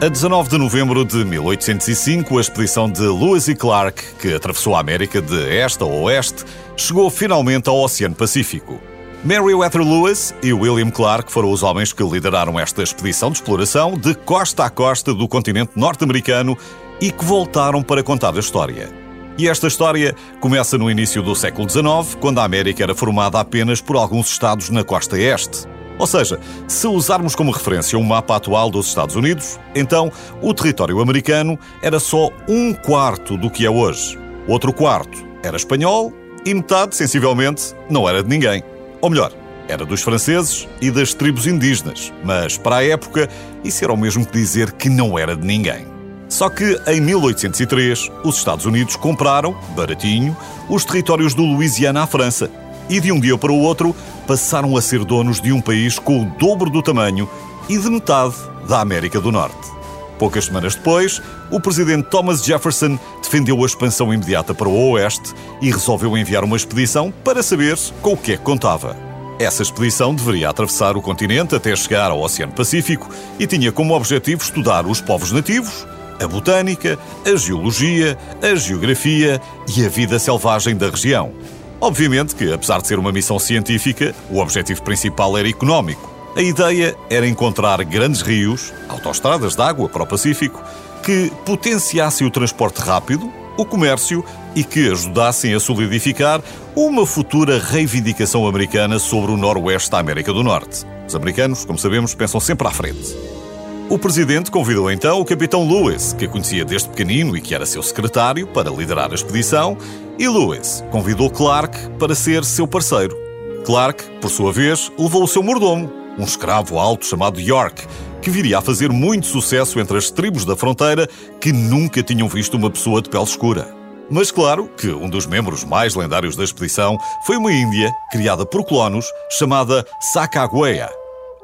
A 19 de novembro de 1805, a expedição de Lewis e Clark, que atravessou a América de este a oeste, chegou finalmente ao Oceano Pacífico. Meriwether Lewis e William Clark foram os homens que lideraram esta expedição de exploração de costa a costa do continente norte-americano e que voltaram para contar a história. E esta história começa no início do século XIX, quando a América era formada apenas por alguns estados na costa este. Ou seja, se usarmos como referência o um mapa atual dos Estados Unidos, então o território americano era só um quarto do que é hoje. Outro quarto era espanhol e metade, sensivelmente, não era de ninguém. Ou melhor, era dos franceses e das tribos indígenas, mas para a época isso era o mesmo que dizer que não era de ninguém. Só que em 1803 os Estados Unidos compraram, baratinho, os territórios do Louisiana à França e de um dia para o outro passaram a ser donos de um país com o dobro do tamanho e de metade da América do Norte. Poucas semanas depois, o presidente Thomas Jefferson defendeu a expansão imediata para o Oeste e resolveu enviar uma expedição para saber com o que é que contava. Essa expedição deveria atravessar o continente até chegar ao Oceano Pacífico e tinha como objetivo estudar os povos nativos, a botânica, a geologia, a geografia e a vida selvagem da região. Obviamente que, apesar de ser uma missão científica, o objetivo principal era económico. A ideia era encontrar grandes rios, autoestradas de água para o Pacífico, que potenciassem o transporte rápido, o comércio e que ajudassem a solidificar uma futura reivindicação americana sobre o noroeste da América do Norte. Os americanos, como sabemos, pensam sempre à frente. O presidente convidou então o capitão Lewis, que conhecia desde pequenino e que era seu secretário, para liderar a expedição, e Lewis convidou Clark para ser seu parceiro. Clark, por sua vez, levou o seu mordomo, um escravo alto chamado York, que viria a fazer muito sucesso entre as tribos da fronteira que nunca tinham visto uma pessoa de pele escura. Mas claro que um dos membros mais lendários da expedição foi uma índia criada por colonos chamada Sacagawea.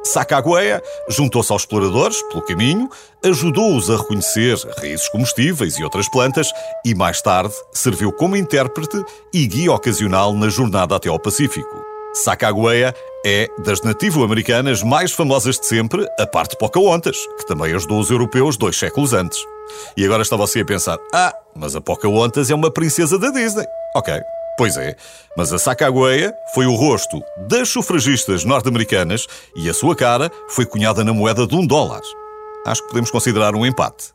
Sacagawea juntou-se aos exploradores pelo caminho, ajudou-os a reconhecer raízes comestíveis e outras plantas e, mais tarde, serviu como intérprete e guia ocasional na jornada até ao Pacífico. Sacagawea é das nativo-americanas mais famosas de sempre, a parte Pocahontas, que também ajudou os europeus dois séculos antes. E agora está você a pensar: ah, mas a Pocahontas é uma princesa da Disney. Ok, Pois é, mas a Sacagawea foi o rosto das sufragistas norte-americanas e a sua cara foi cunhada na moeda de um dólar. Acho que podemos considerar um empate.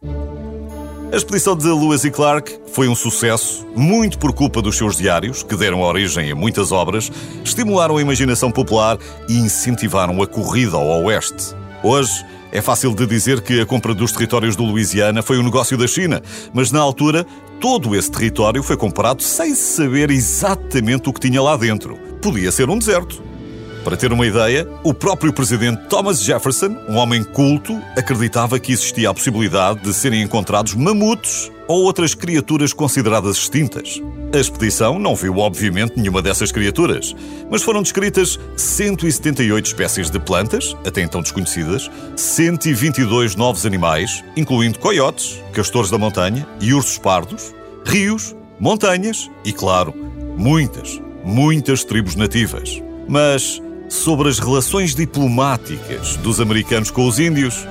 A expedição de Lewis e Clark foi um sucesso, muito por culpa dos seus diários, que deram origem a muitas obras, estimularam a imaginação popular e incentivaram a corrida ao oeste. Hoje, é fácil de dizer que a compra dos territórios do Louisiana foi um negócio da China, mas na altura todo esse território foi comprado sem saber exatamente o que tinha lá dentro. Podia ser um deserto. Para ter uma ideia, o próprio presidente Thomas Jefferson, um homem culto, acreditava que existia a possibilidade de serem encontrados mamutos ou outras criaturas consideradas extintas. A expedição não viu, obviamente, nenhuma dessas criaturas, mas foram descritas 178 espécies de plantas, até então desconhecidas, 122 novos animais, incluindo coiotes, castores da montanha e ursos pardos, rios, montanhas e, claro, muitas, muitas tribos nativas. Mas sobre as relações diplomáticas dos americanos com os índios,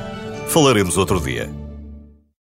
falaremos outro dia.